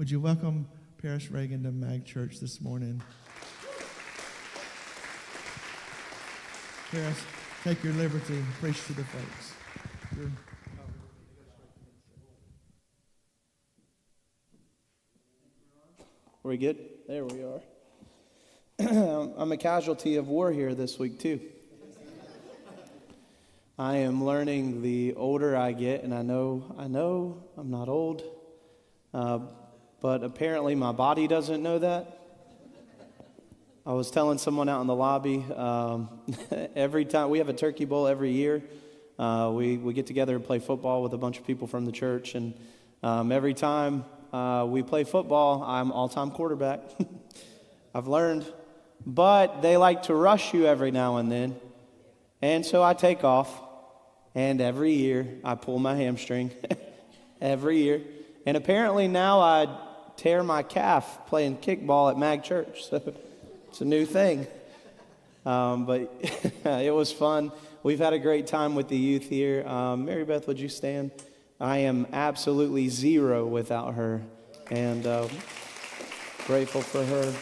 Would you welcome Paris Ragan to Mag Church this morning? Paris, take your liberty and preach to the folks. You're- we good? There we are. I'm a casualty of war here this week, too. I am learning the older I get, and I know, I know I'm not old, uh, but apparently my body doesn't know that. I was telling someone out in the lobby, um, every time we have a turkey bowl every year, uh, we, we get together and play football with a bunch of people from the church, and um, every time uh, we play football, I'm all time quarterback. I've learned. But they like to rush you every now and then. And so I take off, and every year I pull my hamstring. every year. And apparently now I tear my calf playing kickball at Mag Church. So it's a new thing. Um, but it was fun. We've had a great time with the youth here. Um, Mary Beth, would you stand? I am absolutely zero without her, and uh, grateful for her.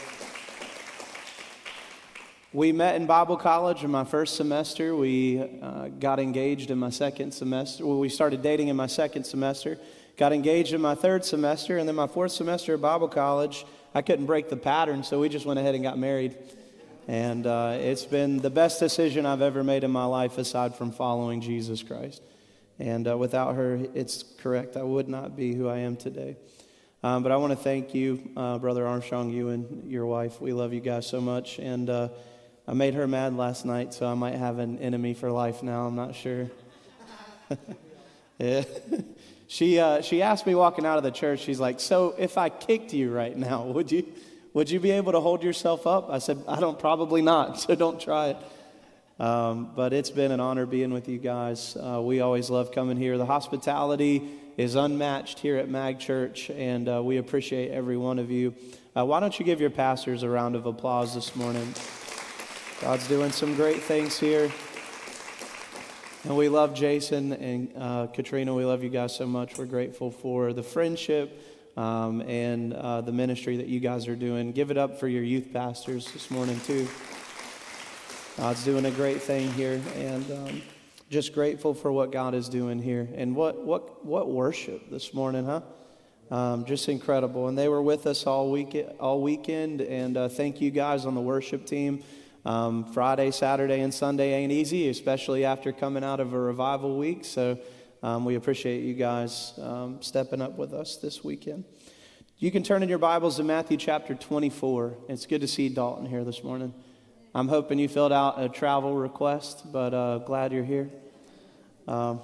We met in Bible college in my first semester. We uh, got engaged in my second semester. Well, we started dating in my second semester. Got engaged in my third semester, and then my fourth semester at Bible college, I couldn't break the pattern, so we just went ahead and got married. And uh, it's been the best decision I've ever made in my life aside from following Jesus Christ. And uh, without her, it's correct. I would not be who I am today. Um, but I want to thank you, uh, Brother Armstrong, you and your wife. We love you guys so much. And uh, I made her mad last night, so I might have an enemy for life now. I'm not sure. yeah. she, uh, she asked me walking out of the church, she's like, So if I kicked you right now, would you, would you be able to hold yourself up? I said, I don't, probably not, so don't try it. Um, but it's been an honor being with you guys. Uh, we always love coming here. The hospitality is unmatched here at Mag Church, and uh, we appreciate every one of you. Uh, why don't you give your pastors a round of applause this morning? God's doing some great things here. And we love Jason and uh, Katrina. We love you guys so much. We're grateful for the friendship um, and uh, the ministry that you guys are doing. Give it up for your youth pastors this morning, too. God's doing a great thing here, and um, just grateful for what God is doing here. And what what what worship this morning, huh? Um, just incredible. And they were with us all week all weekend. And uh, thank you guys on the worship team. Um, Friday, Saturday, and Sunday ain't easy, especially after coming out of a revival week. So um, we appreciate you guys um, stepping up with us this weekend. You can turn in your Bibles to Matthew chapter 24. It's good to see Dalton here this morning. I'm hoping you filled out a travel request, but uh, glad you're here. Um,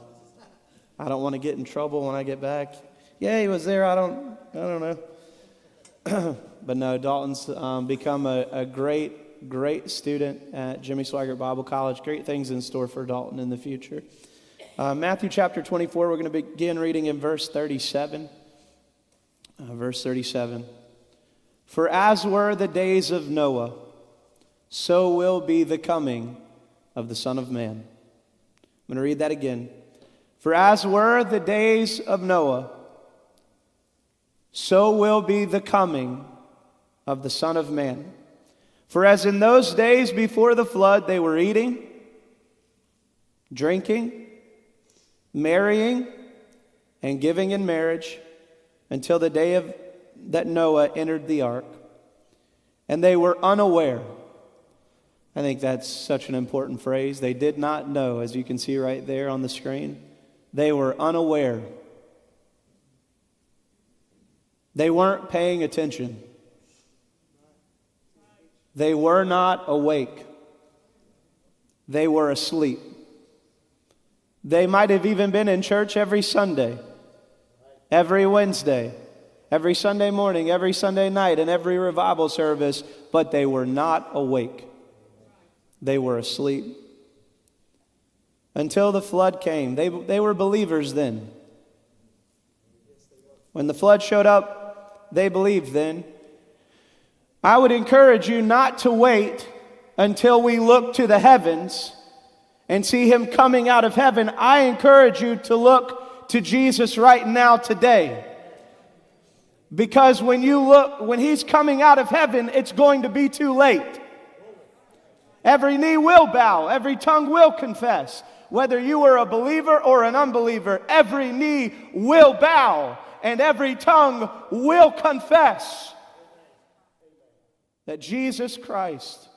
I don't want to get in trouble when I get back. Yeah, he was there. I don't. I don't know. but no, Dalton's um, become a, a, great, great student at Jimmy Swaggart Bible College. Great things in store for Dalton in the future. Uh, Matthew chapter 24. We're going to begin reading in verse 37. Uh, verse 37. For as were the days of Noah so will be the coming of the Son of Man. I'm going to read that again. For as were the days of Noah, so will be the coming of the Son of Man. For as in those days before the flood, they were eating, drinking, marrying, and giving in marriage until the day of, that Noah entered the ark. And they were unaware I think that's such an important phrase. They did not know, as you can see right there on the screen. They were unaware. They weren't paying attention. They were not awake. They were asleep. They might have even been in church every Sunday, every Wednesday, every Sunday morning, every Sunday night, and every revival service, but they were not awake they were asleep. Until the flood came. They, they were believers then. When the flood showed up, they believed then. I would encourage you not to wait until we look to the heavens and see him coming out of heaven. I encourage you to look to Jesus right now today. Because when you look, when he's coming out of heaven, it's going to be too late. Every knee will bow, every tongue will confess. Whether you are a believer or an unbeliever, every knee will bow and every tongue will confess that Jesus Christ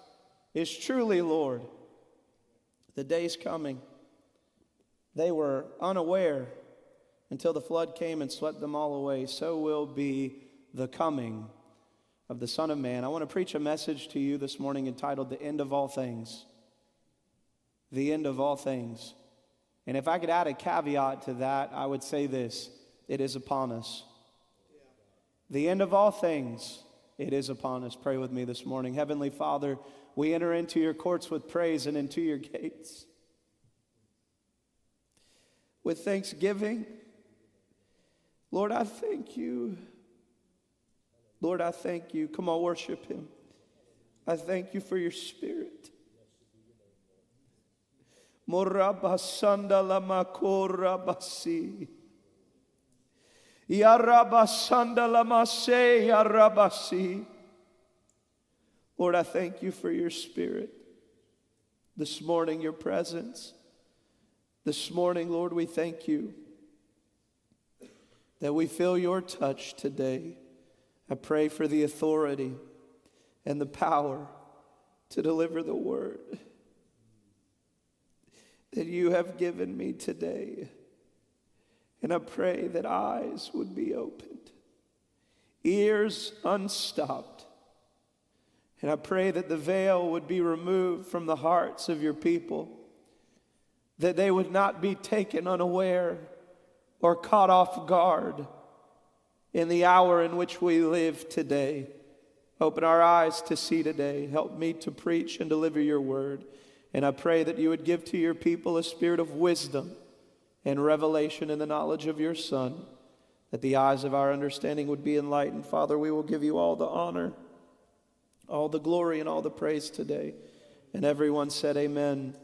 is truly Lord. The day's coming. They were unaware until the flood came and swept them all away. So will be the coming of the Son of Man. I want to preach a message to you this morning entitled The End of All Things. The End of All Things. And if I could add a caveat to that, I would say this it is upon us. The end of all things, it is upon us. Pray with me this morning. Heavenly Father, we enter into your courts with praise and into your gates with thanksgiving. Lord, I thank you. Lord, I thank you. Come on, worship him. I thank you for your spirit. Morabasanda lamakora. Lord, I thank you for your spirit. This morning, your presence. This morning, Lord, we thank you that we feel your touch today. I pray for the authority and the power to deliver the word that you have given me today. And I pray that eyes would be opened, ears unstopped. And I pray that the veil would be removed from the hearts of your people, that they would not be taken unaware or caught off guard in the hour in which we live today. Open our eyes to see today. Help me to preach and deliver your word. And I pray that you would give to your people a spirit of wisdom and revelation in the knowledge of your Son, that the eyes of our understanding would be enlightened. Father, we will give you all the honor, all the glory, and all the praise today. And everyone said, Amen,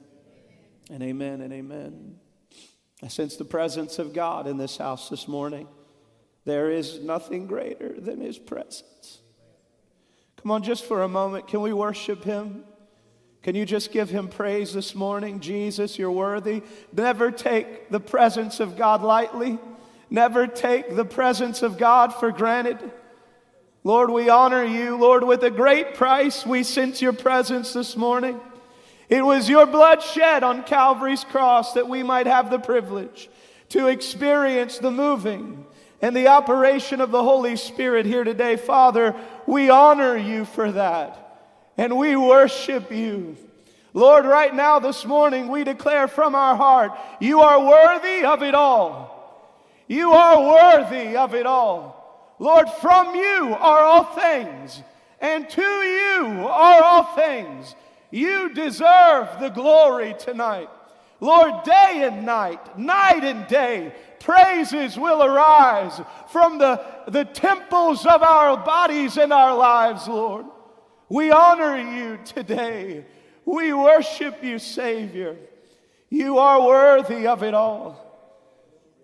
and amen, and amen. I sense the presence of God in this house this morning. There is nothing greater than His presence. Come on, just for a moment, can we worship Him? Can you just give him praise this morning? Jesus, you're worthy. Never take the presence of God lightly. Never take the presence of God for granted. Lord, we honor you. Lord, with a great price, we sense your presence this morning. It was your blood shed on Calvary's cross that we might have the privilege to experience the moving and the operation of the Holy Spirit here today. Father, we honor you for that and we worship you. Lord, right now, this morning, we declare from our heart, you are worthy of it all. You are worthy of it all. Lord, from you are all things, and to you are all things. You deserve the glory tonight. Lord, day and night, night and day, praises will arise from the, the temples of our bodies and our lives, Lord. We honor you today. We worship you, Savior. You are worthy of it all.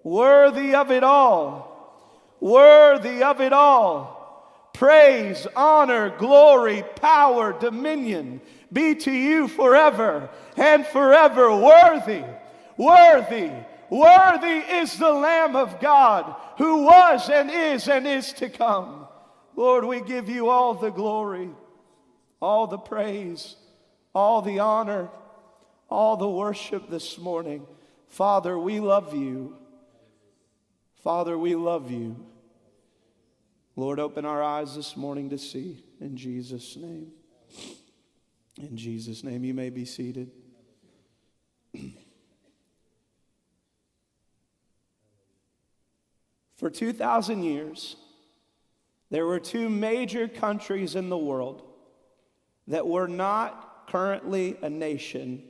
Worthy of it all. Worthy of it all. Praise, honor, glory, power, dominion be to you forever and forever. Worthy, worthy, worthy is the Lamb of God who was and is and is to come. Lord, we give you all the glory all the praise, all the honor, all the worship this morning. Father, we love you. Father, we love you. Lord, open our eyes this morning to see. In Jesus' name. In Jesus' name, you may be seated. For 2,000 years, there were two major countries in the world that we're not currently a nation,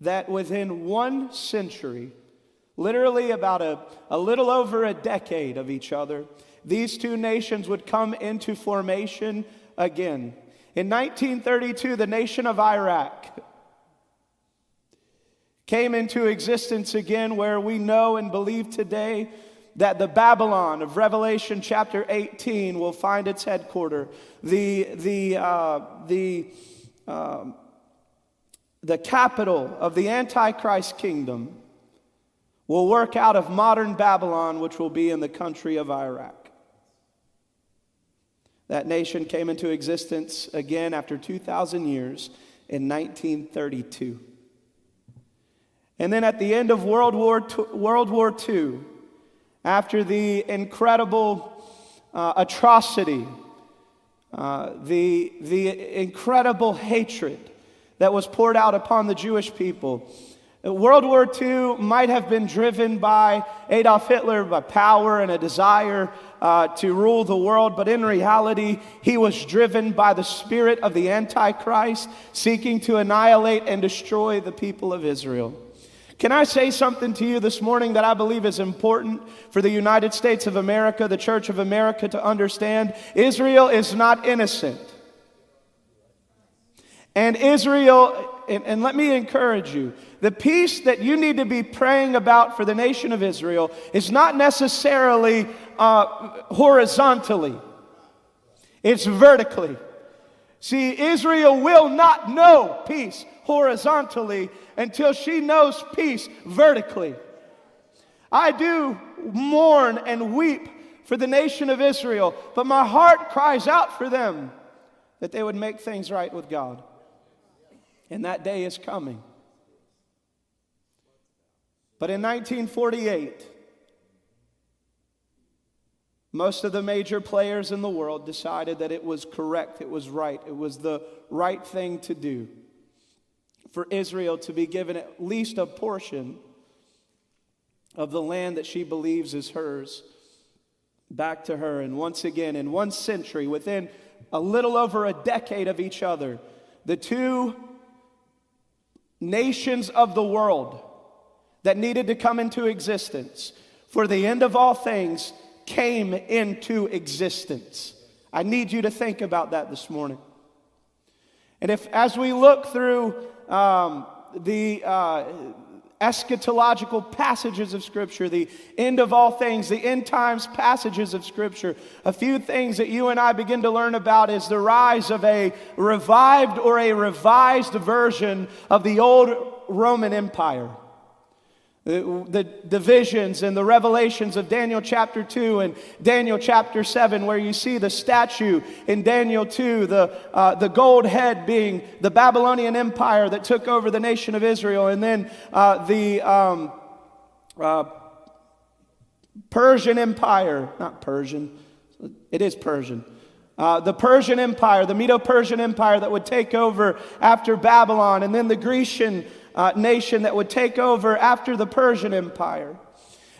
that within one century, literally about a, a little over a decade of each other, these two nations would come into formation again. In 1932, the nation of Iraq came into existence again, where we know and believe today that the Babylon of Revelation chapter 18 will find its headquarters. The, the, uh, the, um, the capital of the Antichrist kingdom will work out of modern Babylon, which will be in the country of Iraq. That nation came into existence again after 2,000 years in 1932. And then at the end of World War World War II after the incredible uh, atrocity, uh, the, the incredible hatred that was poured out upon the Jewish people, World War II might have been driven by Adolf Hitler, by power and a desire uh, to rule the world, but in reality, he was driven by the spirit of the Antichrist, seeking to annihilate and destroy the people of Israel. Can I say something to you this morning that I believe is important for the United States of America, the Church of America to understand? Israel is not innocent. And Israel, and, and, let me encourage you the peace that you need to be praying about for the nation of Israel is not necessarily uh, horizontally, it's vertically. See, Israel will not know peace horizontally until she knows peace vertically. I do mourn and weep for the nation of Israel, but my heart cries out for them that they would make things right with God. And that day is coming. But in 1948, most of the major players in the world decided that it was correct, it was right, it was the right thing to do for Israel to be given at least a portion of the land that she believes is hers back to her. And once again, in one century, within a little over a decade of each other, the two nations of the world that needed to come into existence for the end of all things came into existence. I need you to think about that this morning. And if, as we look through um, the uh, eschatological passages of Scripture, the end of all things, the end times passages of Scripture, a few things that you and I begin to learn about is the rise of a revived or a revised version of the old Roman Empire the, divisions and the revelations of Daniel chapter 2 and Daniel chapter 7, where you see the statue in Daniel 2, the, uh, the gold head being the Babylonian Empire that took over the nation of Israel, and then uh, the um, uh, Persian Empire, not Persian, it is Persian. Uh, the Persian Empire, the Medo Persian Empire that would take over after Babylon, and then the Grecian uh, nation that would take over after the Persian Empire.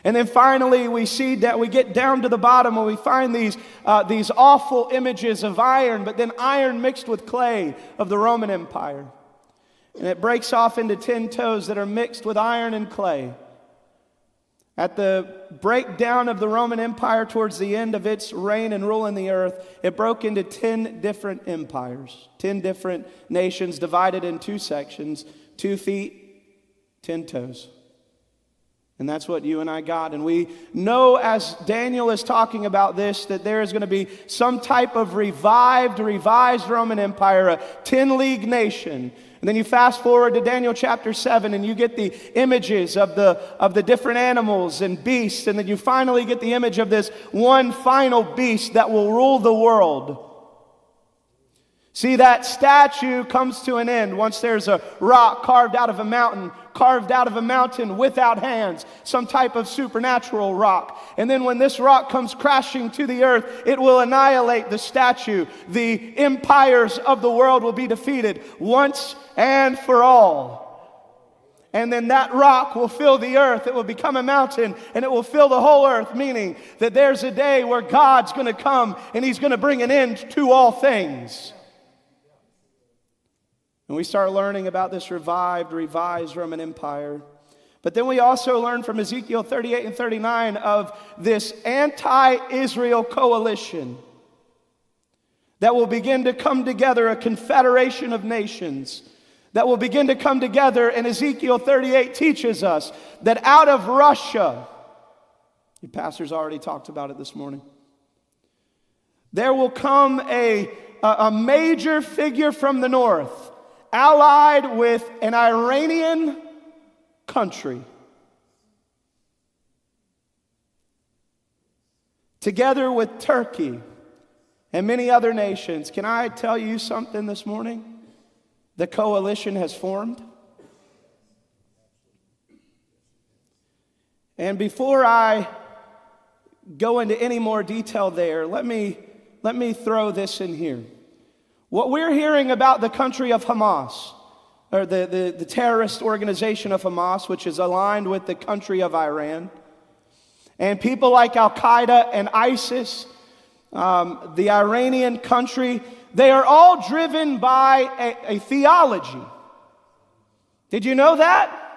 And then finally, we see that we get down to the bottom and we find these, uh, these awful images of iron, but then iron mixed with clay of the Roman Empire. And it breaks off into 10 toes that are mixed with iron and clay. At the breakdown of the Roman Empire towards the end of its reign and rule in the earth, it broke into 10 different empires, 10 different nations divided in two sections two feet, ten toes. And that's what you and I got. And we know as Daniel is talking about this that there is going to be some type of revived, revised Roman Empire, a 10 league nation. And then you fast forward to Daniel chapter 7 and you get the images of the, of the different animals and beasts. And then you finally get the image of this one final beast that will rule the world. See, that statue comes to an end once there's a rock carved out of a mountain, carved out of a mountain without hands, some type of supernatural rock. And then when this rock comes crashing to the earth, it will annihilate the statue. The empires of the world will be defeated once and for all. And then that rock will fill the earth. It will become a mountain and it will fill the whole earth, meaning that there's a day where God's going to come and he's going to bring an end to all things. And we start learning about this revived, revised Roman Empire. But then we also learn from Ezekiel 38 and 39 of this anti Israel coalition that will begin to come together, a confederation of nations that will begin to come together. And Ezekiel 38 teaches us that out of Russia, Your pastor's already talked about it this morning. There will come a, a major figure from the north, allied with an Iranian country. Together with Turkey and many other nations. Can I tell you something this morning? The coalition has formed. And before I go into any more detail there, let me, let me throw this in here. What we're hearing about the country of Hamas, or the, the, the terrorist organization of Hamas, which is aligned with the country of Iran, and people like Al Qaeda and ISIS, um, the Iranian country, they are all driven by a, a theology. Did you know that?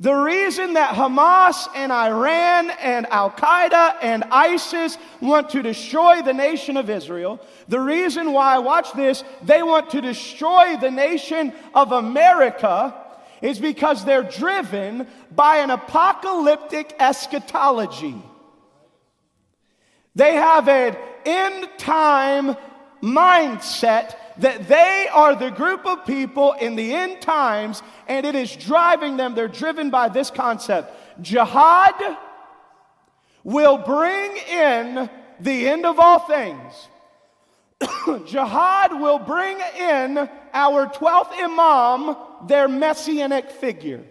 The reason that Hamas and Iran and Al Qaeda and ISIS want to destroy the nation of Israel, the reason why, watch this, they want to destroy the nation of America is because they're driven by an apocalyptic eschatology. They have an end time mindset that they are the group of people in the end times, and it is driving them. They're driven by this concept jihad will bring in the end of all things. jihad will bring in our 12th Imam, their messianic figure.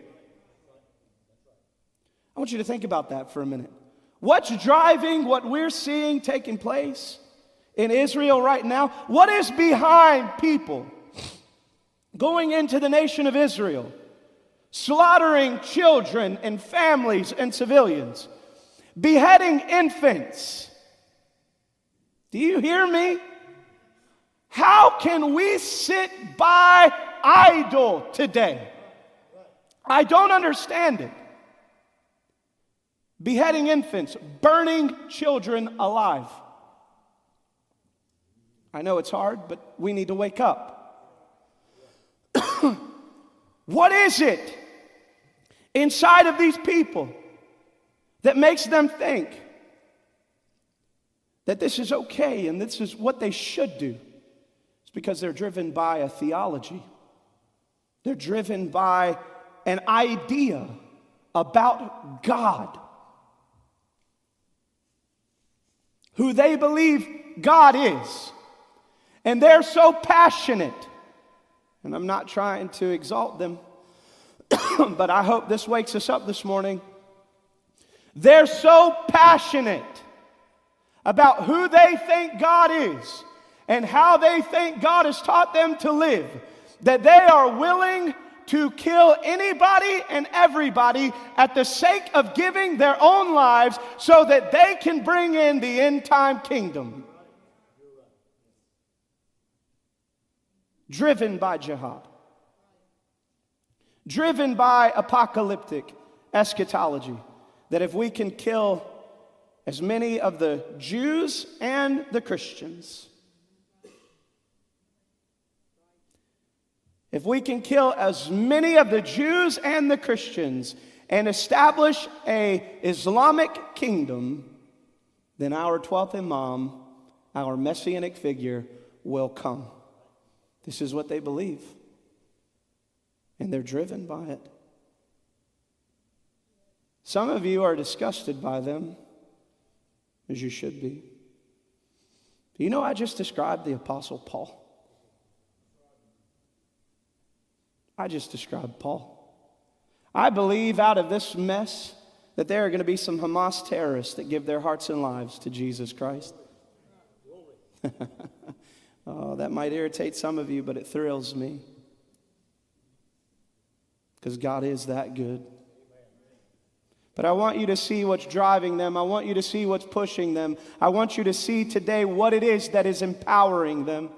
I want you to think about that for a minute. What's driving what we're seeing taking place? In Israel right now? What is behind people going into the nation of Israel, slaughtering children and families and civilians, beheading infants? Do you hear me? How can we sit by idle today? I don't understand it. Beheading infants, burning children alive. I know it's hard, but we need to wake up. what is it inside of these people that makes them think that this is okay and this is what they should do? It's because they're driven by a theology, they're driven by an idea about God. Who they believe God is. And they're so passionate. And I'm not trying to exalt them, but I hope this wakes us up this morning. They're so passionate about who they think God is and how they think God has taught them to live that they are willing to kill anybody and everybody at the sake of giving their own lives so that they can bring in the end time kingdom. Driven by jihad, driven by apocalyptic eschatology. That if we can kill as many of the Jews and the Christians, if we can kill as many of the Jews and the Christians and establish a Islamic kingdom, then our 12th Imam, our messianic figure, will come. This is what they believe. And they're driven by it. Some of you are disgusted by them, as you should be. Do you know I just described the Apostle Paul? I just described Paul. I believe out of this mess that there are going to be some Hamas terrorists that give their hearts and lives to Jesus Christ. Oh, that might irritate some of you, but it thrills me. Because God is that good. But I want you to see what's driving them. I want you to see what's pushing them. I want you to see today what it is that is empowering them,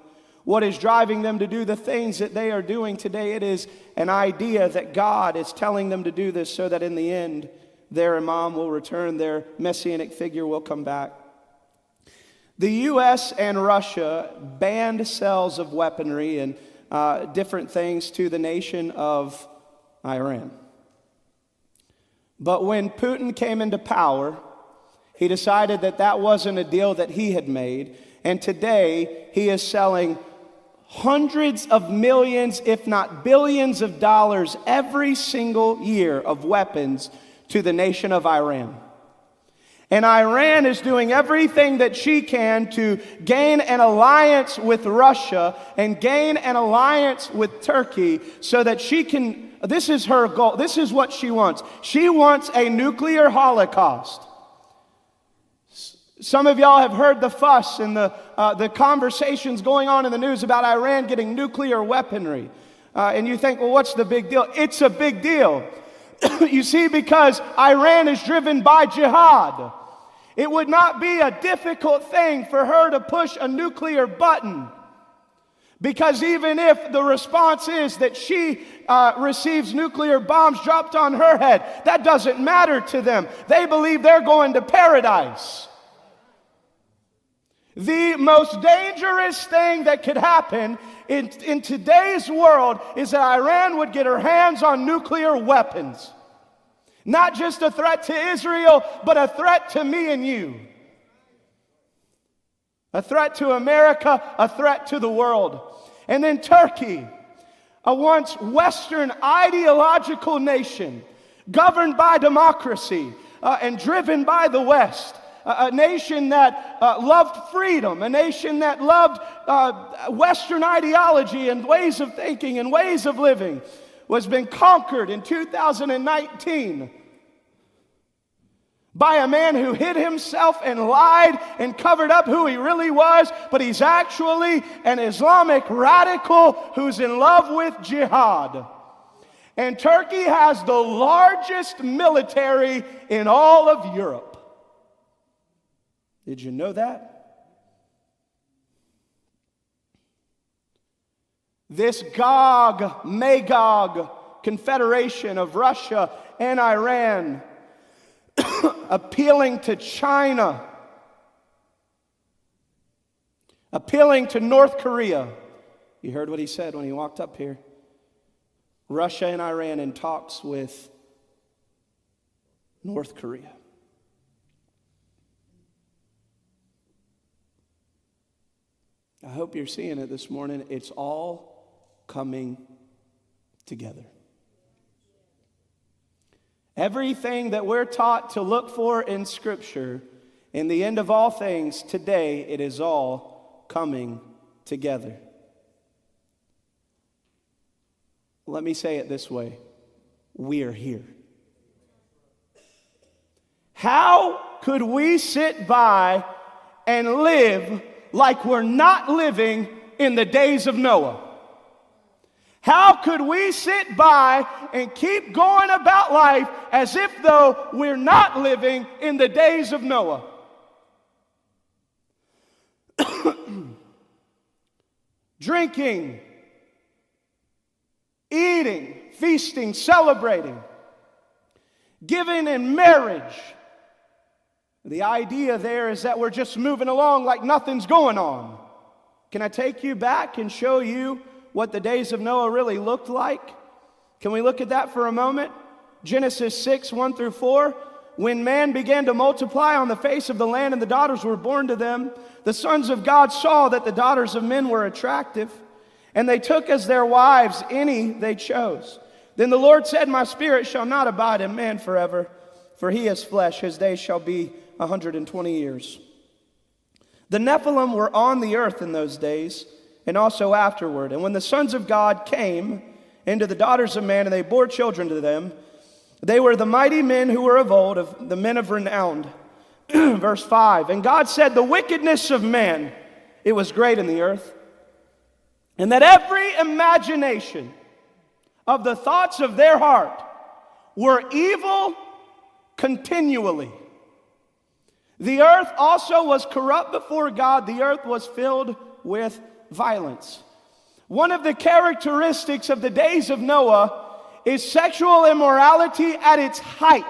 what is driving them to do the things that they are doing today. It is an idea that God is telling them to do this so that in the end, their imam will return, their messianic figure will come back. The US and Russia banned sales of weaponry and uh, different things to the nation of Iran. But when Putin came into power, he decided that that wasn't a deal that he had made. And today, he is selling hundreds of millions, if not billions of dollars every single year of weapons to the nation of Iran. And Iran is doing everything that she can to gain an alliance with Russia and gain an alliance with Turkey so that she can. This is her goal. This is what she wants. She wants a nuclear holocaust. Some of y'all have heard the fuss and the, uh, the conversations going on in the news about Iran getting nuclear weaponry. Uh, and you think, well, what's the big deal? It's a big deal. you see, because Iran is driven by jihad. It would not be a difficult thing for her to push a nuclear button. Because even if the response is that she uh, receives nuclear bombs dropped on her head, that doesn't matter to them. They believe they're going to paradise. The most dangerous thing that could happen in, in today's world is that Iran would get her hands on nuclear weapons. Not just a threat to Israel, but a threat to me and you. A threat to America, a threat to the world. And then Turkey, a once Western ideological nation governed by democracy uh, and driven by the West a, nation that uh, loved freedom, a nation that loved uh, Western ideology and ways of thinking and ways of living, was been conquered in 2019 by a man who hid himself and lied and covered up who he really was, but he's actually an Islamic radical who's in love with jihad. And Turkey has the largest military in all of Europe. Did you know that? This Gog Magog confederation of Russia and Iran appealing to China, appealing to North Korea. You heard what he said when he walked up here. Russia and Iran in talks with North Korea. I hope you're seeing it this morning. It's all coming together. Everything that we're taught to look for in Scripture, in the end of all things, today it is all coming together. Let me say it this way we are here. How could we sit by and live like we're not living in the days of Noah. How could we sit by and keep going about life as if though we're not living in the days of Noah? Drinking, eating, feasting, celebrating, giving in marriage, the idea there is that we're just moving along like nothing's going on. Can I take you back and show you what the days of Noah really looked like? Can we look at that for a moment? Genesis 6, 1 through 4. When man began to multiply on the face of the land and the daughters were born to them, the sons of God saw that the daughters of men were attractive, and they took as their wives any they chose. Then the Lord said, My spirit shall not abide in man forever, for he is flesh, his days shall be 120 years. The Nephilim were on the earth in those days and also afterward. And when the sons of God came into the daughters of man and they bore children to them, they were the mighty men who were of old, of the men of renown. Verse 5 And God said, The wickedness of man, it was great in the earth, and that every imagination of the thoughts of their heart were evil continually. The earth also was corrupt before God, the earth was filled with violence. One of the characteristics of the days of Noah is sexual immorality at its height.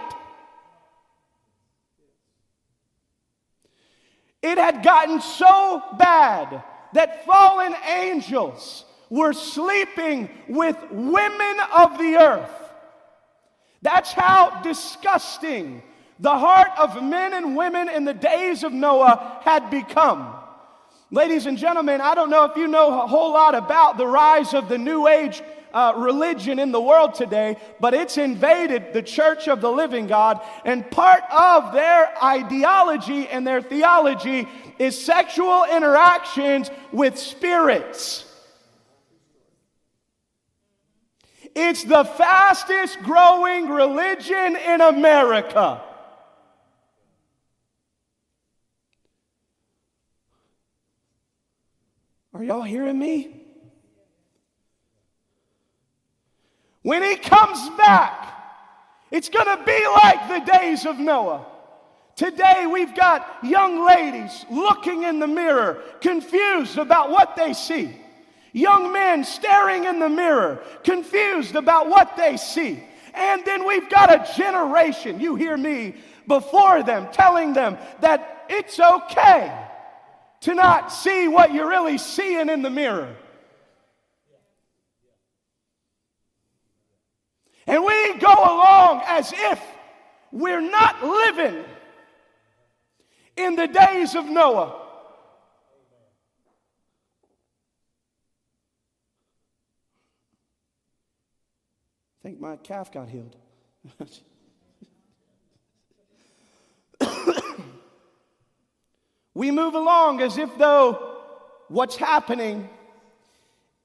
It had gotten so bad that fallen angels were sleeping with women of the earth. That's how disgusting the heart of men and women in the days of Noah had become. Ladies and gentlemen, I don't know if you know a whole lot about the rise of the New Age uh, religion in the world today, but it's invaded the church of the living God. And part of their ideology and their theology is sexual interactions with spirits. It's the fastest growing religion in America. Are y'all hearing me? When he comes back, it's going to be like the days of Noah. Today, we've got young ladies looking in the mirror, confused about what they see. Young men staring in the mirror, confused about what they see. And then we've got a generation, you hear me, before them telling them that it's okay to not see what you're really seeing in the mirror. And we go along as if we're not living in the days of Noah. I think my calf got healed. we move along as if though what's happening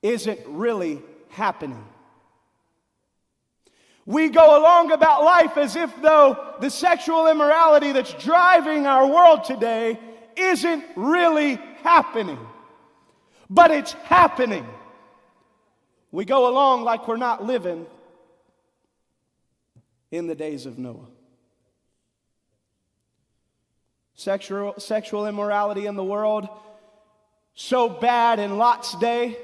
isn't really happening. We go along about life as if though the sexual immorality that's driving our world today isn't really happening. But it's happening. We go along like we're not living in the days of Noah. Sexual, sexual immorality in the world, so bad in Lot's day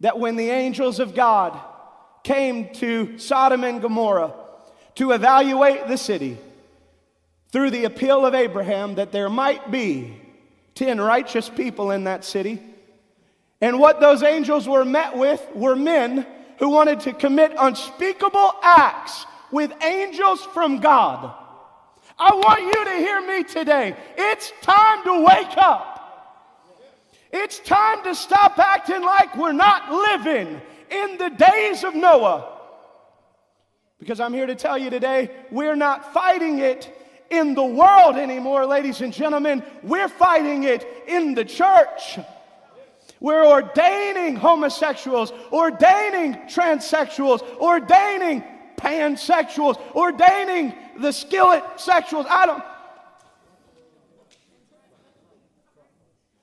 that when the angels of God came to Sodom and Gomorrah to evaluate the city through the appeal of Abraham that there might be 10 righteous people in that city. And what those angels were met with were men who wanted to commit unspeakable acts with angels from God. I want you to hear me today. It's time to wake up. It's time to stop acting like we're not living in the days of Noah. Because I'm here to tell you today, we're not fighting it in the world anymore, ladies and gentlemen. We're fighting it in the church. We're ordaining homosexuals, ordaining transsexuals, ordaining pansexuals, ordaining the skillet sexuals. I don't.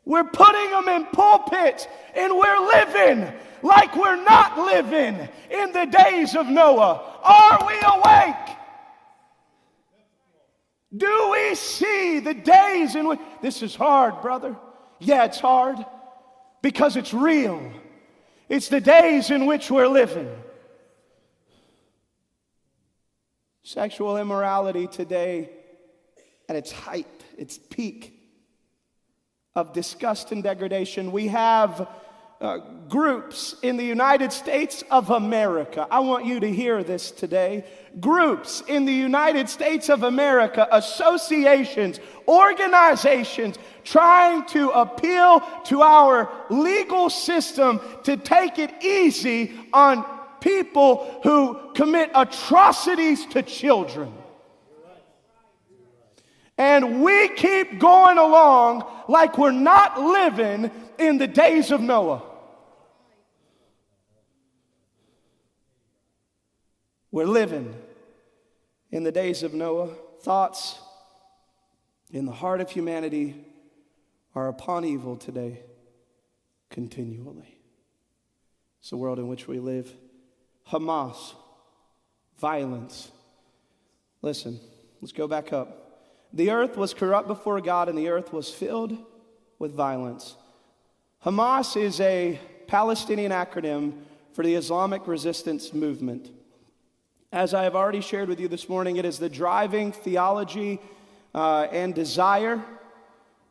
We're putting them in pulpits and we're living like we're not living in the days of Noah? Are we awake? Do we see the days in which this is hard, brother? Yeah, it's hard because it's real. It's the days in which we're living. Sexual immorality today at its height, its peak of disgust and degradation. We have uh, groups in the United States of America. I want you to hear this today. Groups in the United States of America, associations, organizations trying to appeal to our legal system to take it easy on people who commit atrocities to children. And we keep going along like we're not living in the days of Noah. We're living in the days of Noah. Thoughts in the heart of humanity are upon evil today continually. It's the world in which we live. Hamas, violence. Listen, let's go back up. The earth was corrupt before God, and the earth was filled with violence. Hamas is a Palestinian acronym for the Islamic resistance movement. As I have already shared with you this morning, it is the driving theology uh, and desire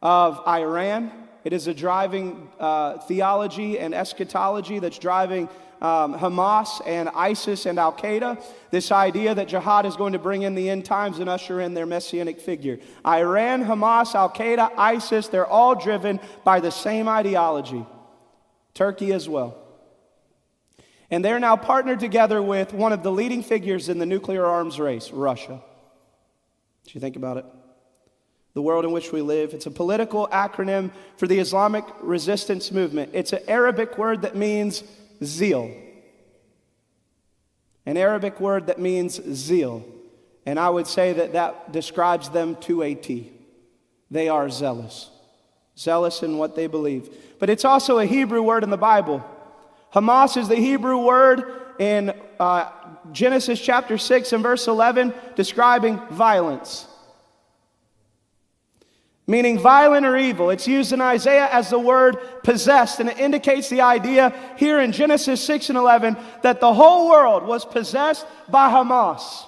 of Iran It is a driving uh, theology and eschatology that's driving um, Hamas and ISIS and Al Qaeda. This idea that jihad is going to bring in the end times and usher in their messianic figure. Iran, Hamas, Al Qaeda, ISIS, they're all driven by the same ideology. Turkey as well. And they're now partnered together with one of the leading figures in the nuclear arms race, Russia. Do you think about it? the world in which we live. It's a political acronym for the Islamic resistance movement. It's an Arabic word that means zeal. An Arabic word that means zeal. And I would say that that describes them to a T. They are zealous, zealous in what they believe. But it's also a Hebrew word in the Bible. Hamas is the Hebrew word in uh, Genesis chapter 6 and verse 11 describing violence meaning violent or evil. It's used in Isaiah as the word possessed, and it indicates the idea here in Genesis 6 and 11 that the whole world was possessed by Hamas.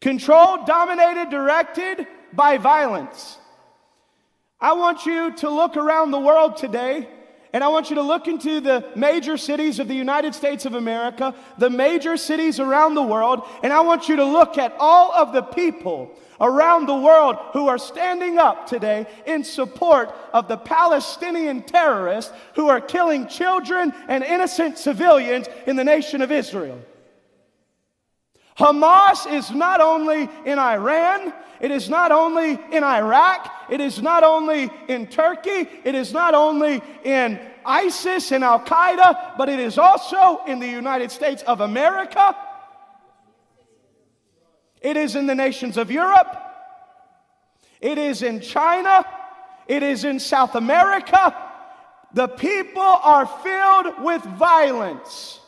Controlled, dominated, directed by violence. I want you to look around the world today. And I want you to look into the major cities of the United States of America, the major cities around the world, and I want you to look at all of the people around the world who are standing up today in support of the Palestinian terrorists who are killing children and innocent civilians in the nation of Israel. Hamas is not only in Iran, it is not only in Iraq, it is not only in Turkey, it is not only in ISIS and Al Qaeda, but it is also in the United States of America it is in the nations of Europe. It is in China. It is in South America. The people are filled with violence.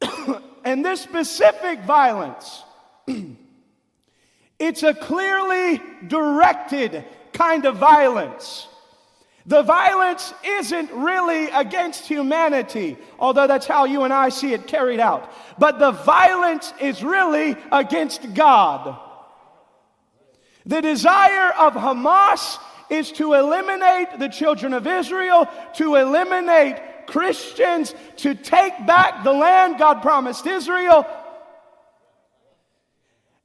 and this specific violence, it's a clearly directed kind of violence. The violence isn't really against humanity, although that's how you and I see it carried out. But the violence is really against God. The desire of Hamas is to eliminate the children of Israel, to eliminate Christians, to take back the land God promised Israel,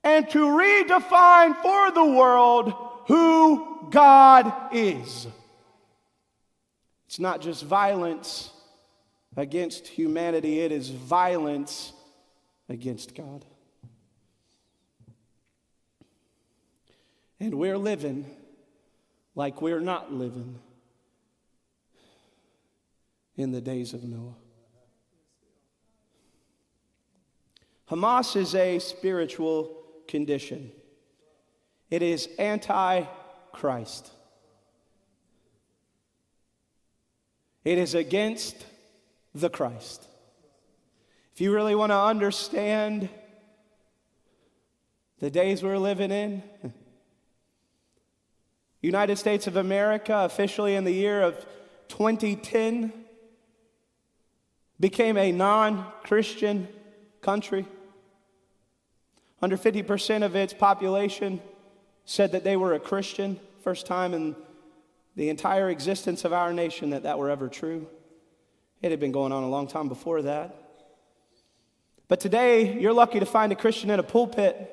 and to redefine for the world who God is. It's not just violence against humanity, it is violence against God. And we're living like we're not living in the days of Noah. Hamas is a spiritual condition, it is anti Christ. It is against the Christ. If you really want to understand the days we're living in, United States of America, officially in the year of 2010, became a non Christian country. Under 50% of its population said that they were a Christian, first time in the entire existence of our nation that that were ever true. It had been going on a long time before that. But today, you're lucky to find a Christian in a pulpit.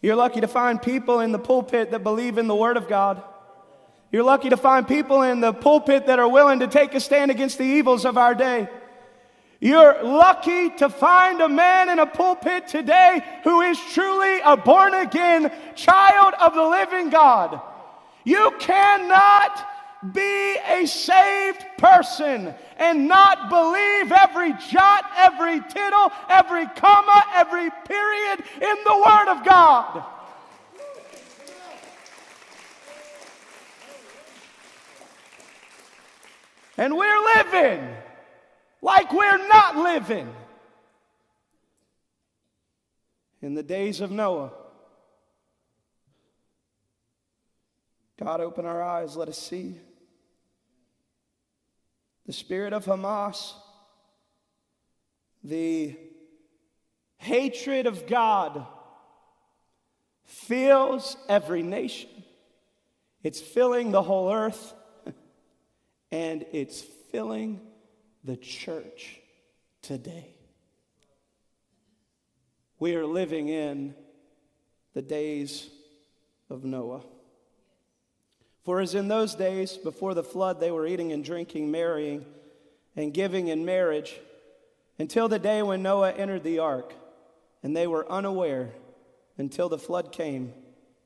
You're lucky to find people in the pulpit that believe in the Word of God. You're lucky to find people in the pulpit that are willing to take a stand against the evils of our day. You're lucky to find a man in a pulpit today who is truly a born again child of the living God. You cannot be a saved person and not believe every jot, every tittle, every comma, every period in the Word of God. And we're living like we're not living. In the days of Noah, God, open our eyes, let us see. The spirit of Hamas, the hatred of God, fills every nation. It's filling the whole earth, and it's filling the church today. We are living in the days of Noah. For as in those days before the flood, they were eating and drinking, marrying, and giving in marriage until the day when Noah entered the ark, and they were unaware until the flood came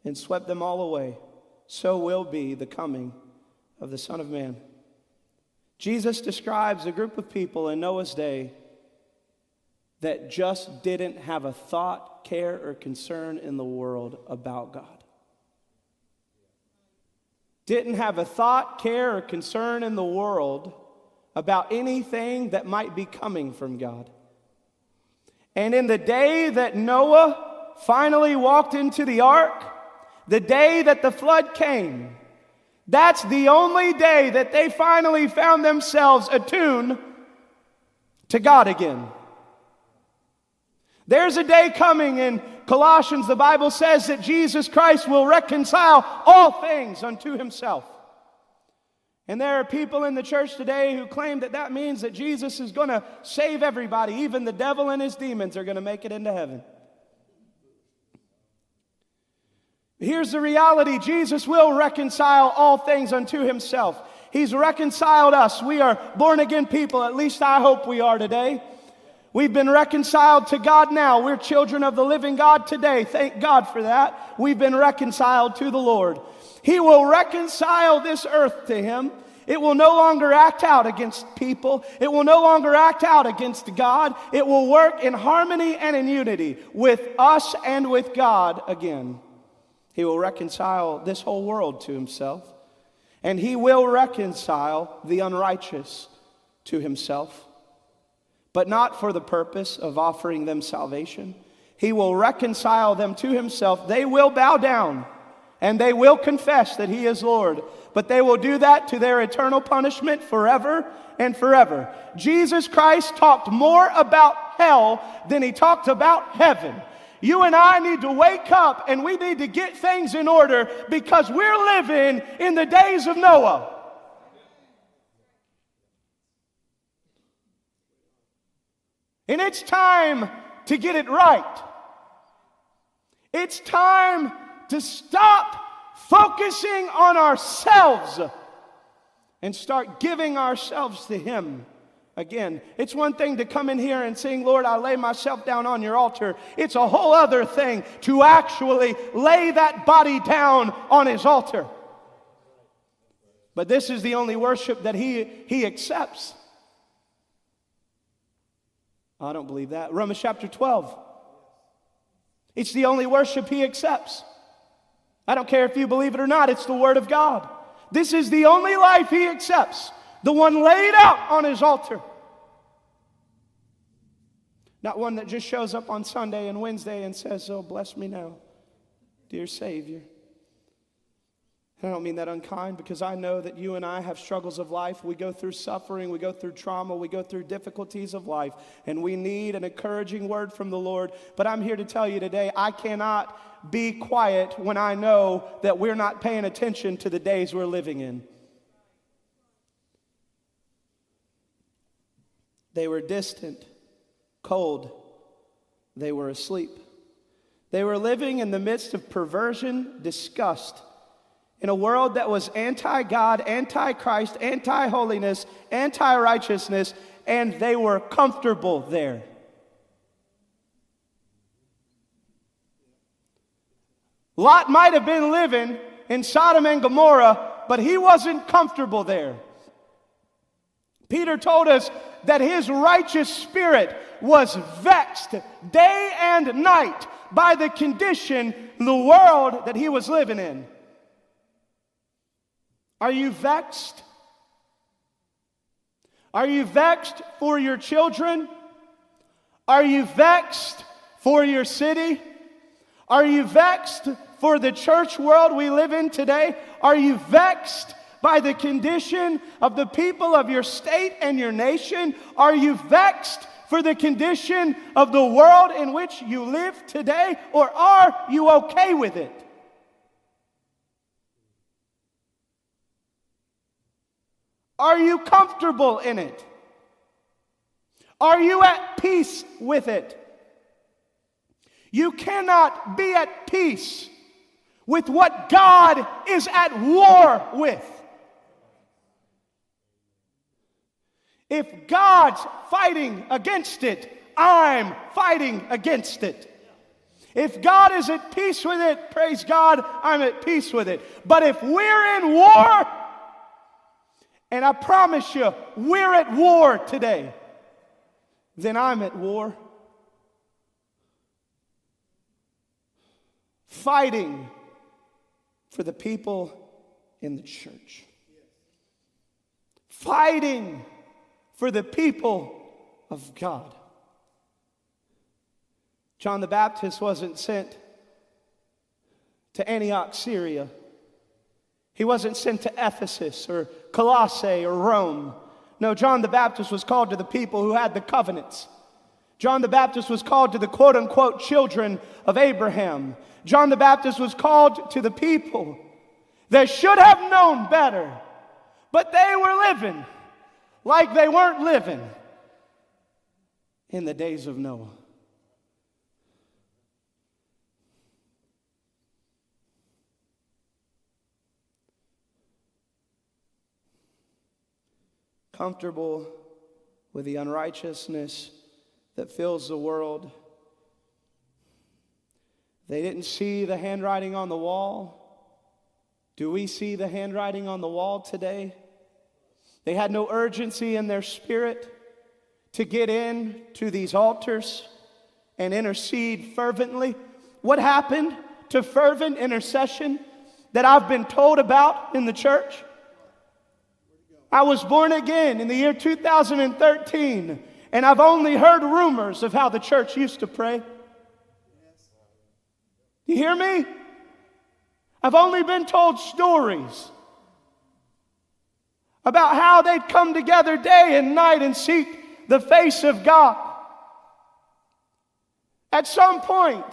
and swept them all away. So will be the coming of the Son of Man. Jesus describes a group of people in Noah's day that just didn't have a thought, care, or concern in the world about God. Didn't have a thought, care, or concern in the world about anything that might be coming from God. And in the day that Noah finally walked into the ark, the day that the flood came, that's the only day that they finally found themselves attuned to God again. There's a day coming in Colossians, the Bible says that Jesus Christ will reconcile all things unto himself. And there are people in the church today who claim that that means that Jesus is going to save everybody, even the devil and his demons are going to make it into heaven. Here's the reality Jesus will reconcile all things unto himself. He's reconciled us. We are born again people, at least I hope we are today. We've been reconciled to God now. We're children of the living God today. Thank God for that. We've been reconciled to the Lord. He will reconcile this earth to Him. It will no longer act out against people. It will no longer act out against God. It will work in harmony and in unity with us and with God again. He will reconcile this whole world to Himself. And He will reconcile the unrighteous to Himself but not for the purpose of offering them salvation. He will reconcile them to himself. They will bow down and they will confess that he is Lord, but they will do that to their eternal punishment forever and forever. Jesus Christ talked more about hell than he talked about heaven. You and I need to wake up and we need to get things in order because we're living in the days of Noah. And it's time to get it right. It's time to stop focusing on ourselves and start giving ourselves to Him. Again, it's one thing to come in here and sing, Lord, I lay myself down on your altar. It's a whole other thing to actually lay that body down on his altar. But this is the only worship that he, he accepts. I don't believe that. Romans chapter 12. It's the only worship he accepts. I don't care if you believe it or not, it's the Word of God. This is the only life he accepts, the one laid out on his altar. Not one that just shows up on Sunday and Wednesday and says, Oh, bless me now, dear Savior. I don't mean that unkind because I know that you and I have struggles of life. We go through suffering, we go through trauma, we go through difficulties of life, and we need an encouraging word from the Lord. But I'm here to tell you today I cannot be quiet when I know that we're not paying attention to the days we're living in. They were distant, cold, they were asleep. They were living in the midst of perversion, disgust, in a world that was anti God, anti Christ, anti holiness, anti righteousness, and they were comfortable there. Lot might have been living in Sodom and Gomorrah, but he wasn't comfortable there. Peter told us that his righteous spirit was vexed day and night by the condition, the world that he was living in. Are you vexed? Are you vexed for your children? Are you vexed for your city? Are you vexed for the church world we live in today? Are you vexed by the condition of the people of your state and your nation? Are you vexed for the condition of the world in which you live today, or are you okay with it? Are you comfortable in it? Are you at peace with it? You cannot be at peace with what God is at war with. If God's fighting against it, I'm fighting against it. If God is at peace with it, praise God, I'm at peace with it. But if we're in war, and I promise you, we're at war today, then I'm at war. Fighting for the people in the church. Fighting for the people of God. John the Baptist wasn't sent to Antioch, Syria. He wasn't sent to Ephesus or Colossae or Rome. No, John the Baptist was called to the people who had the covenants. John the Baptist was called to the quote unquote children of Abraham. John the Baptist was called to the people that should have known better, but they were living like they weren't living in the days of Noah. Comfortable with the unrighteousness that fills the world. They didn't see the handwriting on the wall. Do we see the handwriting on the wall today? They had no urgency in their spirit to get in to these altars and intercede fervently. What happened to fervent intercession that I've been told about in the church? I was born again in the year 2013, and I've only heard rumors of how the church used to pray. You hear me? I've only been told stories about how they'd come together day and night and seek the face of God. At some point,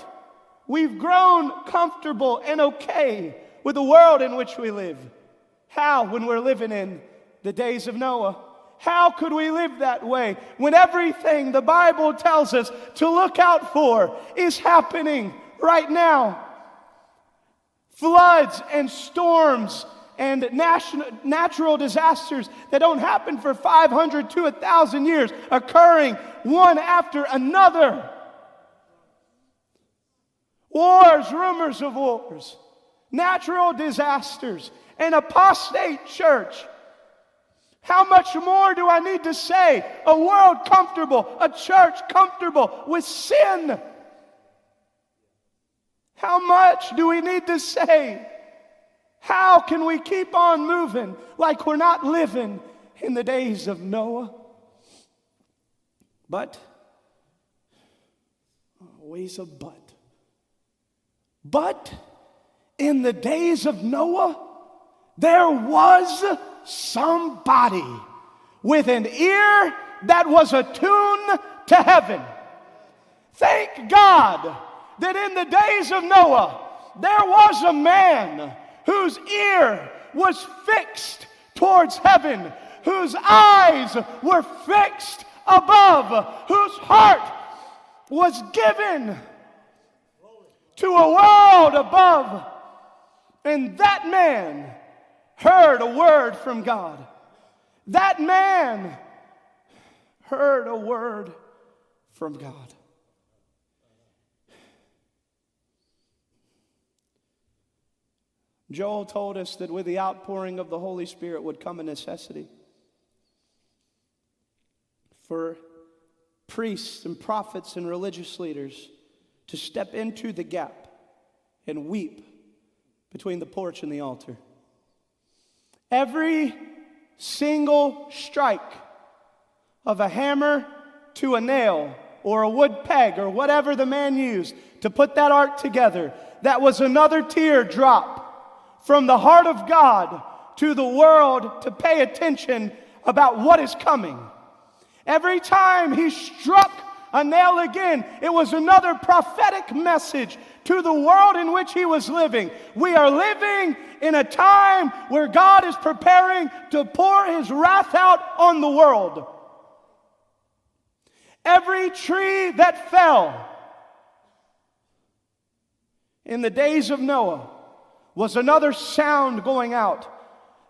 we've grown comfortable and okay with the world in which we live. How, when we're living in the days of Noah? How could we live that way when everything the Bible tells us to look out for is happening right now? Floods and storms and national, natural disasters that don't happen for 500 to 1,000 years, occurring one after another. Wars, rumors of wars, natural disasters, an apostate church. How much more do I need to say? A world comfortable, a church comfortable with sin. How much do we need to say? How can we keep on moving like we're not living in the days of Noah? But, always a but. But in the days of Noah, there was somebody with an ear that was attuned to heaven. Thank God that in the days of Noah, there was a man whose ear was fixed towards heaven, whose eyes were fixed above, whose heart was given to a world above. And that man heard a word from God. That man heard a word from God. Joel told us that with the outpouring of the Holy Spirit would come a necessity for priests and prophets and religious leaders to step into the gap and weep between the porch and the altar. Every single strike of a hammer to a nail or a wood peg or whatever the man used to put that ark together, that was another tear drop from the heart of God to the world to pay attention about what is coming. Every time he struck a nail again, it was another prophetic message to the world in which he was living. We are living in a time where God is preparing to pour his wrath out on the world. Every tree that fell in the days of Noah was another sound going out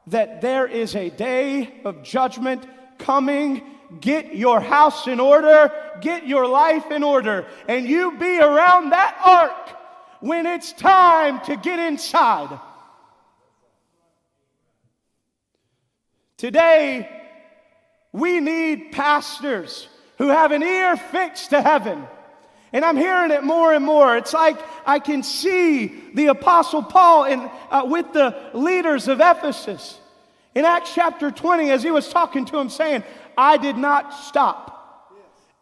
that there is a day of judgment coming. Get your house in order, get your life in order, and you be around that ark when it's time to get inside. Today, we need pastors who have an ear fixed to heaven. And I'm hearing it more and more. It's like I can see the Apostle Paul in, uh, with the leaders of Ephesus in Acts chapter 20 as he was talking to them, saying, I did not stop.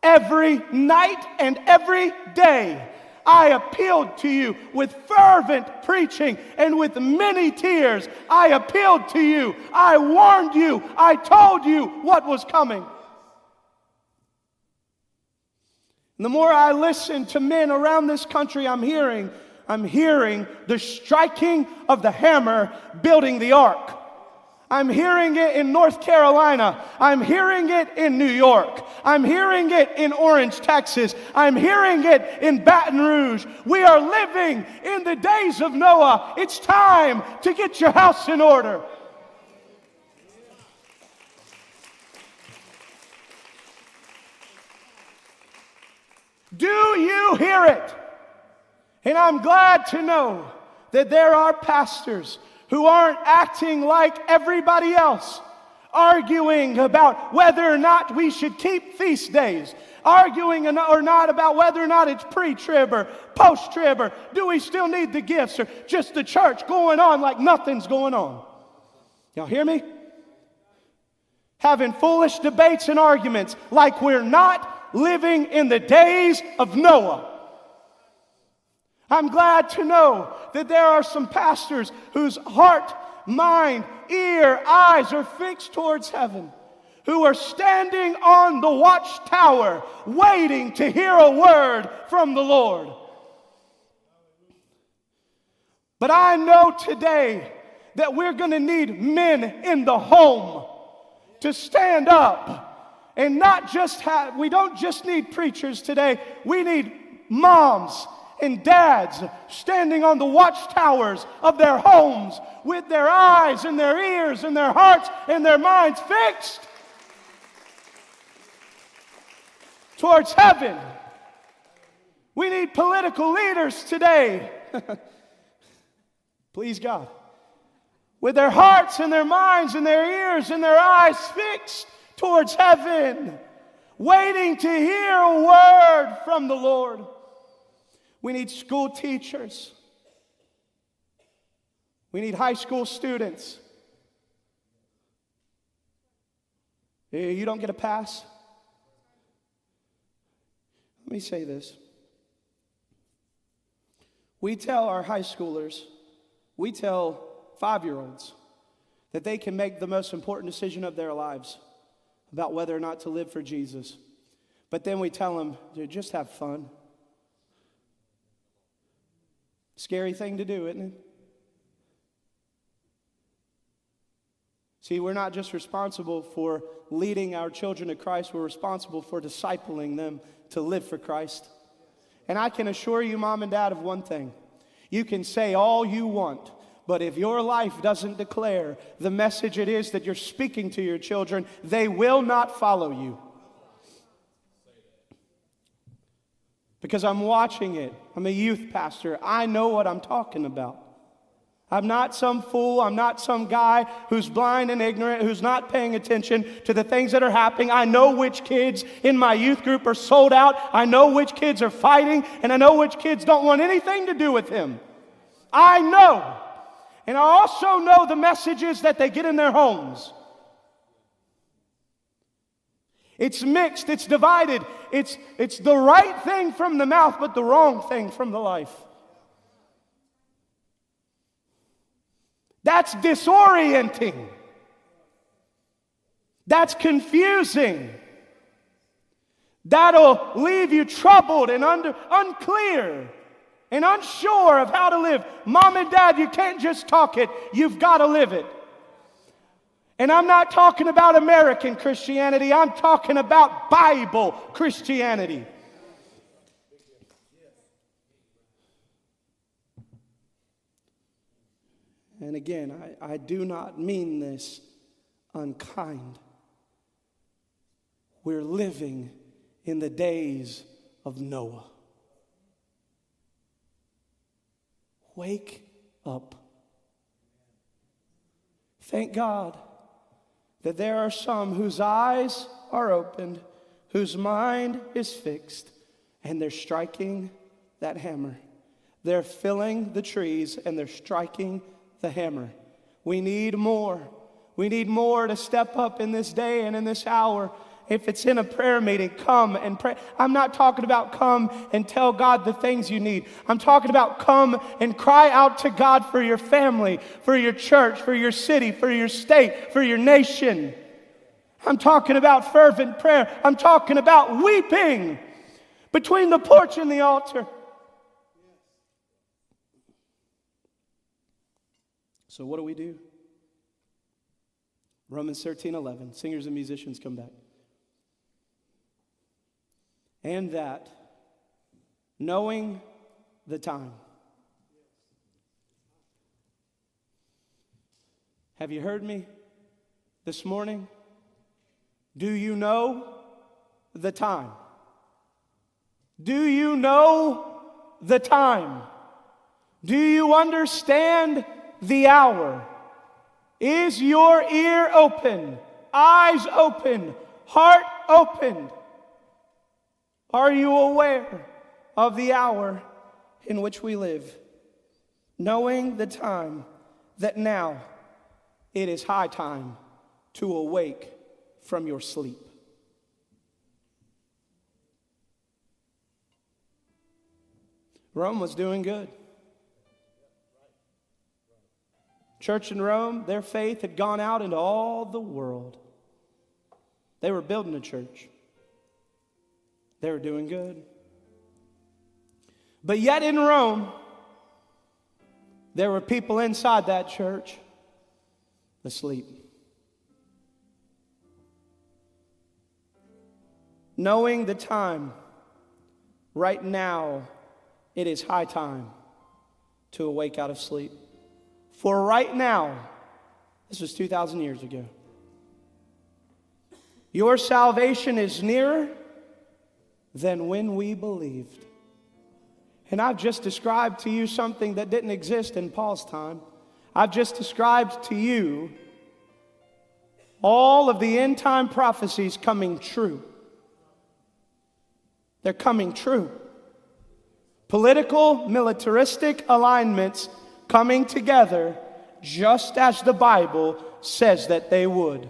Every night and every day, I appealed to you with fervent preaching and with many tears. I appealed to you. I warned you. I told you what was coming. And the more I listen to men around this country, I'm hearing, I'm hearing the striking of the hammer building the ark. I'm hearing it in North Carolina. I'm hearing it in New York. I'm hearing it in Orange, Texas. I'm hearing it in Baton Rouge. We are living in the days of Noah. It's time to get your house in order. Do you hear it? And I'm glad to know that there are pastors who aren't acting like everybody else, arguing about whether or not we should keep feast days, arguing or not about whether or not it's pre trib or post trib, or do we still need the gifts, or just the church going on like nothing's going on. Y'all hear me? Having foolish debates and arguments like we're not living in the days of Noah. I'm glad to know that there are some pastors whose heart, mind, ear, eyes are fixed towards heaven, who are standing on the watchtower waiting to hear a word from the Lord. But I know today that we're going to need men in the home to stand up and not just have, we don't just need preachers today, we need moms and dads standing on the watchtowers of their homes with their eyes and their ears and their hearts and their minds fixed towards heaven. We need political leaders today. Please God. With their hearts and their minds and their ears and their eyes fixed towards heaven, waiting to hear a word from the Lord. We need school teachers. We need high school students. You don't get a pass? Let me say this. We tell our high schoolers, we tell five year olds that they can make the most important decision of their lives about whether or not to live for Jesus. But then we tell them, to just have fun. Scary thing to do, isn't it? See, we're not just responsible for leading our children to Christ, we're responsible for discipling them to live for Christ. And I can assure you, mom and dad, of one thing. You can say all you want but if your life doesn't declare the message it is that you're speaking to your children, they will not follow you. Because I'm watching it. I'm a youth pastor. I know what I'm talking about. I'm not some fool. I'm not some guy who's blind and ignorant, who's not paying attention to the things that are happening. I know which kids in my youth group are sold out. I know which kids are fighting, and I know which kids don't want anything to do with him. I know. And I also know the messages that they get in their homes. It's mixed, it's divided, it's, it's the right thing from the mouth, but the wrong thing from the life. That's disorienting. That's confusing. That'll leave you troubled and under, unclear and unsure of how to live. Mom and dad, you can't just talk it, you've got to live it. And I'm not talking about American Christianity, I'm talking about Bible Christianity. And again, I, I do not mean this unkind. We're living in the days of Noah. Wake up. Thank God that there are some whose eyes are opened, whose mind is fixed, and they're striking that hammer. They're filling the trees and they're striking the hammer. We need more. We need more to step up in this day and in this hour if it's in a prayer meeting, come and pray. I'm not talking about come and tell God the things you need. I'm talking about come and cry out to God for your family, for your church, for your city, for your state, for your nation. I'm talking about fervent prayer. I'm talking about weeping between the porch and the altar. So, what do we do? Romans 13 11. Singers and musicians come back and that knowing the time. Have you heard me this morning? Do you know the time? Do you know the time? Do you understand the hour? Is your ear open, eyes open, heart opened? Are you aware of the hour in which we live? Knowing the time that now it is high time to awake from your sleep. Rome was doing good. Church in Rome, their faith had gone out into all the world. They were building a church. They were doing good. But yet in Rome, there were people inside that church asleep. Knowing the time, right now, it is high time to awake out of sleep. For right now, this was 2,000 years ago, your salvation is nearer than when we believed. And I've just described to you something that didn't exist in Paul's time. I've just described to you all of the end time prophecies coming true. They're coming true. Political, militaristic alignments coming together just as the Bible says that they would.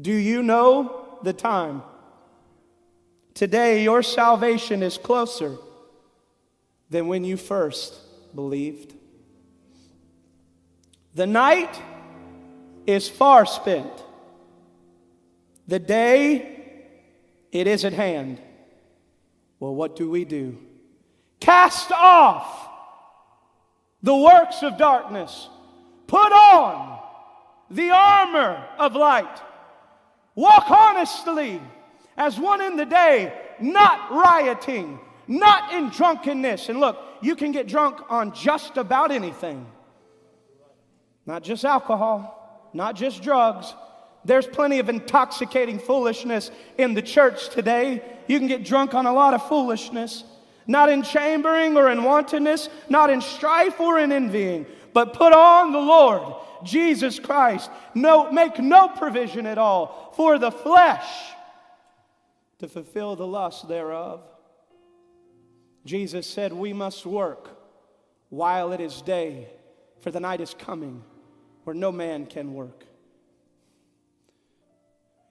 Do you know the time? Today, your salvation is closer than when you first believed. The night is far spent. The day, it is at hand. Well, what do we do? Cast off the works of darkness. Put on the armor of light. Walk honestly as one in the day, not rioting, not in drunkenness. And look, you can get drunk on just about anything, not just alcohol, not just drugs. There's plenty of intoxicating foolishness in the church today. You can get drunk on a lot of foolishness, not in chambering or in wantonness, not in strife or in envying, but put on the Lord Jesus Christ. No, make no provision at all for the flesh to fulfill the lust thereof. Jesus said, We must work while it is day, for the night is coming where no man can work.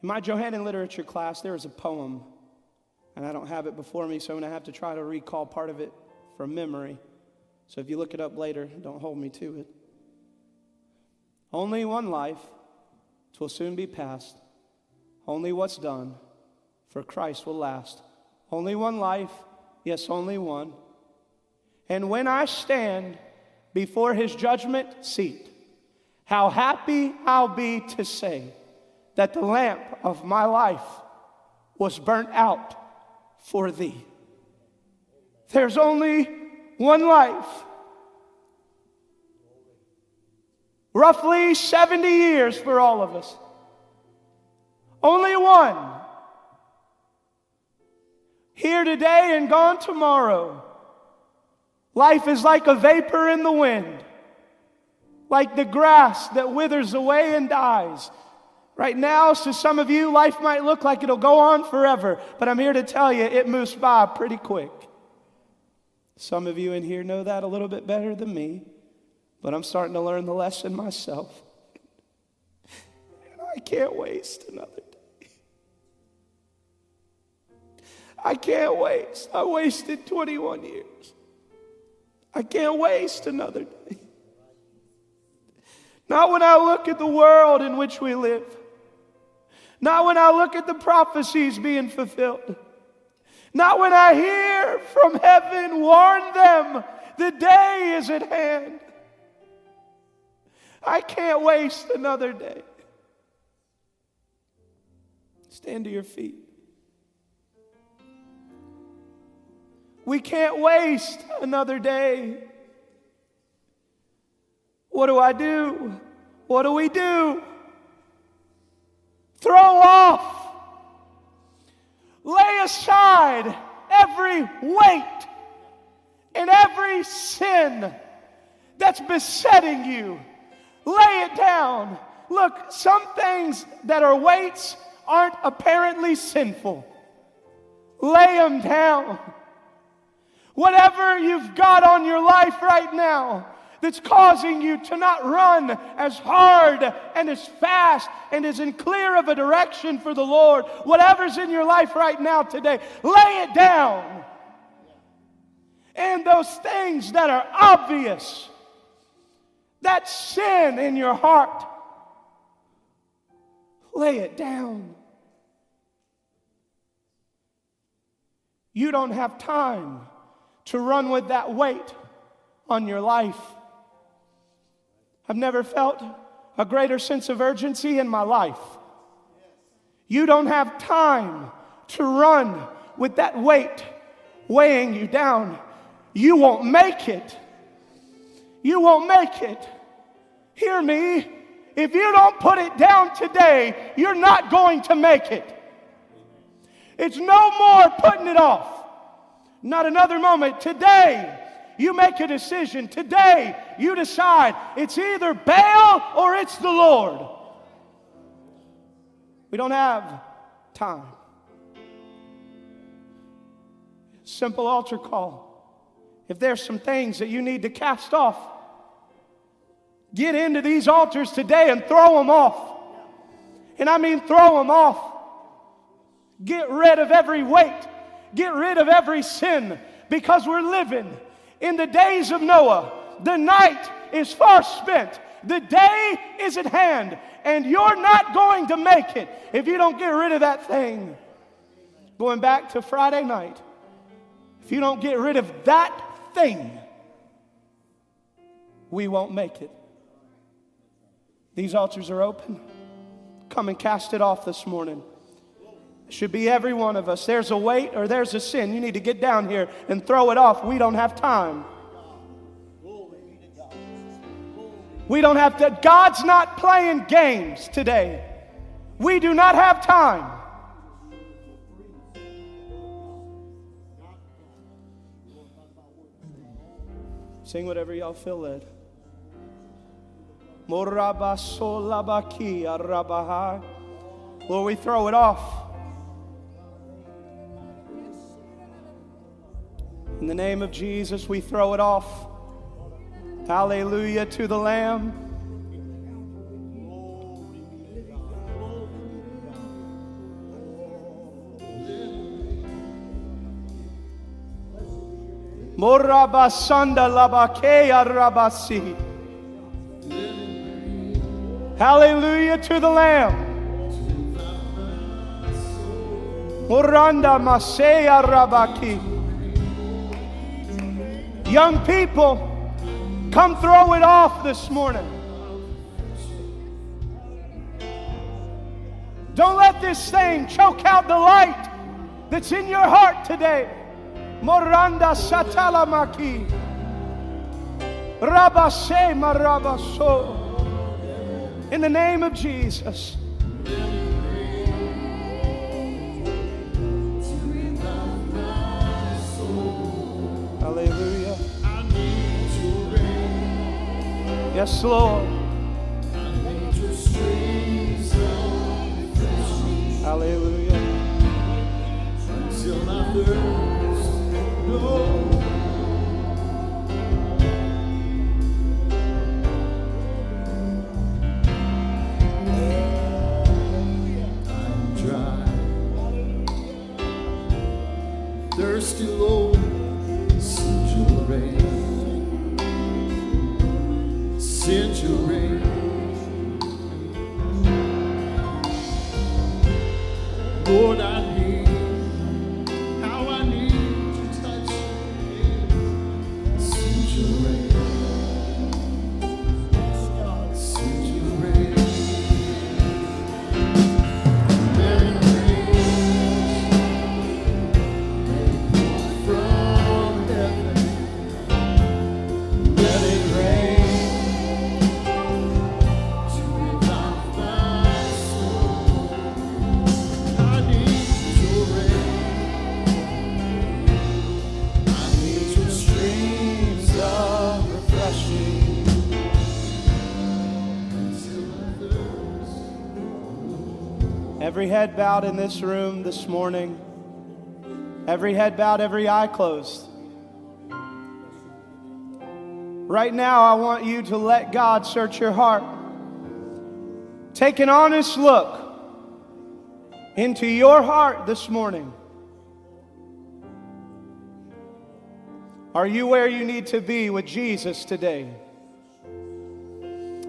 In my Johannine literature class, there is a poem, and I don't have it before me, so I'm going to have to try to recall part of it from memory. So if you look it up later, don't hold me to it. Only one life, twill soon be past. Only what's done for Christ will last. Only one life, yes, only one. And when I stand before his judgment seat, how happy I'll be to say that the lamp of my life was burnt out for thee. There's only one life. Roughly 70 years for all of us. Only one. Here today and gone tomorrow. Life is like a vapor in the wind, like the grass that withers away and dies. Right now, to some of you, life might look like it'll go on forever, but I'm here to tell you it moves by pretty quick. Some of you in here know that a little bit better than me, but I'm starting to learn the lesson myself. And I can't waste another I can't waste. I wasted 21 years. I can't waste another day. Not when I look at the world in which we live. Not when I look at the prophecies being fulfilled. Not when I hear from heaven, warn them, the day is at hand. I can't waste another day. Stand to your feet. We can't waste another day. What do I do? What do we do? Throw off. Lay aside every weight and every sin that's besetting you. Lay it down. Look, some things that are weights aren't apparently sinful. Lay them down. Whatever you've got on your life right now, that's causing you to not run as hard and as fast and as in clear of a direction for the Lord. Whatever's in your life right now today, lay it down. And those things that are obvious, that sin in your heart, lay it down. You don't have time to run with that weight on your life. I've never felt a greater sense of urgency in my life. You don't have time to run with that weight weighing you down. You won't make it. You won't make it. Hear me. If you don't put it down today, you're not going to make it. It's no more putting it off. Not another moment. Today, you make a decision. Today, you decide it's either Baal or it's the Lord. We don't have time. Simple altar call. If there's some things that you need to cast off, get into these altars today and throw them off. And I mean, throw them off. Get rid of every weight, get rid of every sin because we're living in the days of Noah, the night is far spent, the day is at hand, and you're not going to make it if you don't get rid of that thing. Going back to Friday night, if you don't get rid of that thing, we won't make it. These altars are open. Come and cast it off this morning should be every one of us. There's a weight or there's a sin. You need to get down here and throw it off. We don't have time. We don't have to. God's not playing games today. We do not have time. Sing whatever y'all feel led. Lord, we throw it off. In the name of Jesus, we throw it off. Hallelujah to the Lamb. Morabasanda labakea rabasi. Hallelujah to the Lamb. Oranda Masea Rabaki. Young people, come throw it off this morning. Don't let this thing choke out the light that's in your heart today. Moranda Satalamaki. Rabase Marabaso. In the name of Jesus. Yes, Lord. Hallelujah. Every head bowed in this room this morning. Every head bowed, every eye closed. Right now, I want you to let God search your heart. Take an honest look into your heart this morning. Are you where you need to be with Jesus today?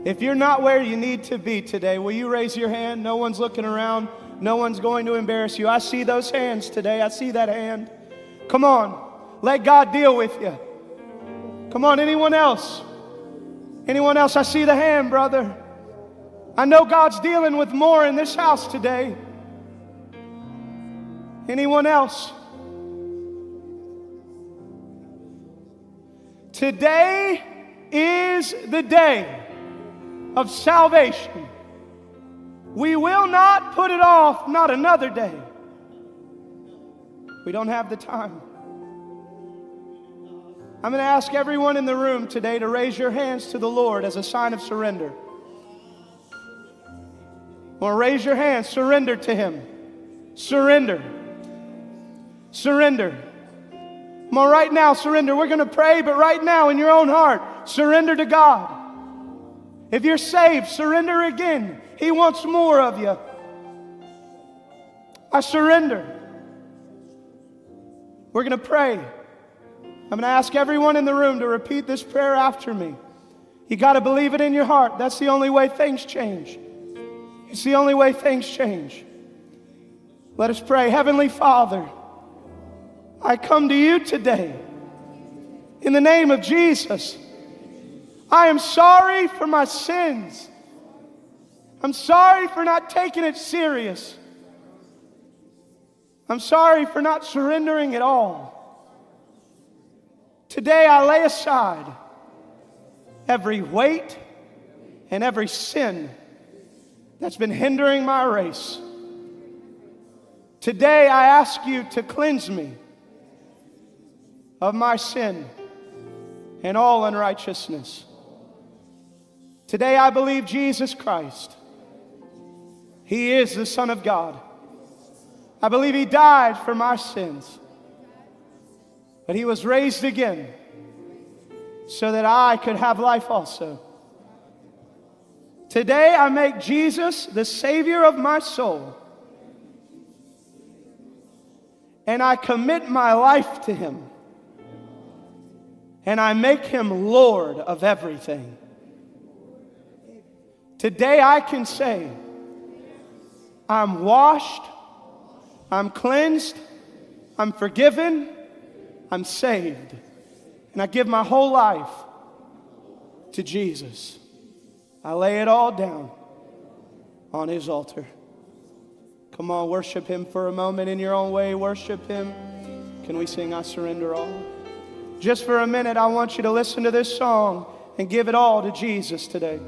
If you're not where you need to be today, will you raise your hand? No one's looking around. No one's going to embarrass you. I see those hands today. I see that hand. Come on. Let God deal with you. Come on, anyone else? Anyone else? I see the hand, brother. I know God's dealing with more in this house today. Anyone else? Today is the day of salvation. We will not put it off, not another day. We don't have the time. I'm going to ask everyone in the room today to raise your hands to the Lord as a sign of surrender. Or raise your hands, surrender to Him. Surrender. Surrender. On, right now, surrender. We're going to pray, but right now, in your own heart, surrender to God. If you're saved, surrender again. He wants more of you. I surrender. We're going to pray. I'm going to ask everyone in the room to repeat this prayer after me. You got to believe it in your heart. That's the only way things change. It's the only way things change. Let us pray. Heavenly Father, I come to you today in the name of Jesus. I am sorry for my sins. I'm sorry for not taking it serious. I'm sorry for not surrendering at all. Today I lay aside every weight and every sin that's been hindering my race. Today I ask you to cleanse me of my sin and all unrighteousness. Today I believe Jesus Christ. He is the Son of God. I believe He died for my sins, but He was raised again so that I could have life also. Today I make Jesus the Savior of my soul, and I commit my life to Him, and I make Him Lord of everything. Today I can say, I'm washed, I'm cleansed, I'm forgiven, I'm saved. And I give my whole life to Jesus. I lay it all down on his altar. Come on, worship him for a moment in your own way. Worship him. Can we sing I Surrender All? Just for a minute, I want you to listen to this song and give it all to Jesus today.